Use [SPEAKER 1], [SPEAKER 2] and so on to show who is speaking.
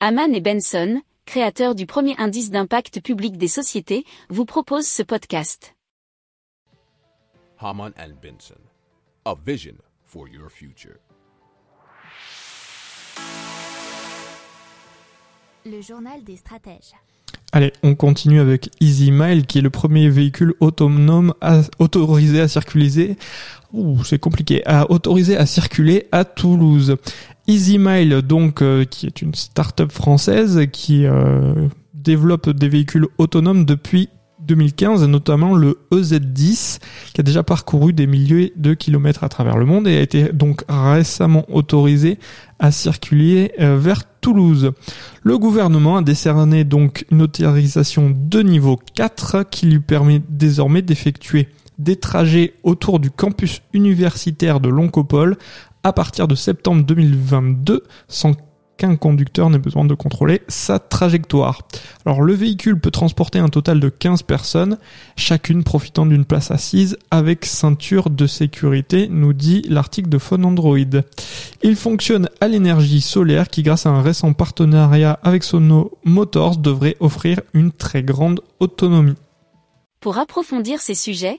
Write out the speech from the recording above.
[SPEAKER 1] Haman et Benson, créateurs du premier indice d'impact public des sociétés, vous proposent ce podcast.
[SPEAKER 2] Haman and Benson, a vision for your future.
[SPEAKER 3] Le journal des stratèges.
[SPEAKER 4] Allez, on continue avec EasyMile, qui est le premier véhicule autonome à- autorisé à circuler. Ouh, c'est compliqué. À autorisé à circuler à Toulouse. EasyMile, donc, euh, qui est une start-up française qui euh, développe des véhicules autonomes depuis 2015, notamment le EZ10, qui a déjà parcouru des milliers de kilomètres à travers le monde et a été donc récemment autorisé à circuler euh, vers Toulouse. Le gouvernement a décerné donc une autorisation de niveau 4 qui lui permet désormais d'effectuer des trajets autour du campus universitaire de Loncopole à partir de septembre 2022 sans qu'un conducteur n'ait besoin de contrôler sa trajectoire. Alors le véhicule peut transporter un total de 15 personnes, chacune profitant d'une place assise avec ceinture de sécurité, nous dit l'article de Phone Android. Il fonctionne à l'énergie solaire qui, grâce à un récent partenariat avec Sono Motors, devrait offrir une très grande autonomie.
[SPEAKER 1] Pour approfondir ces sujets,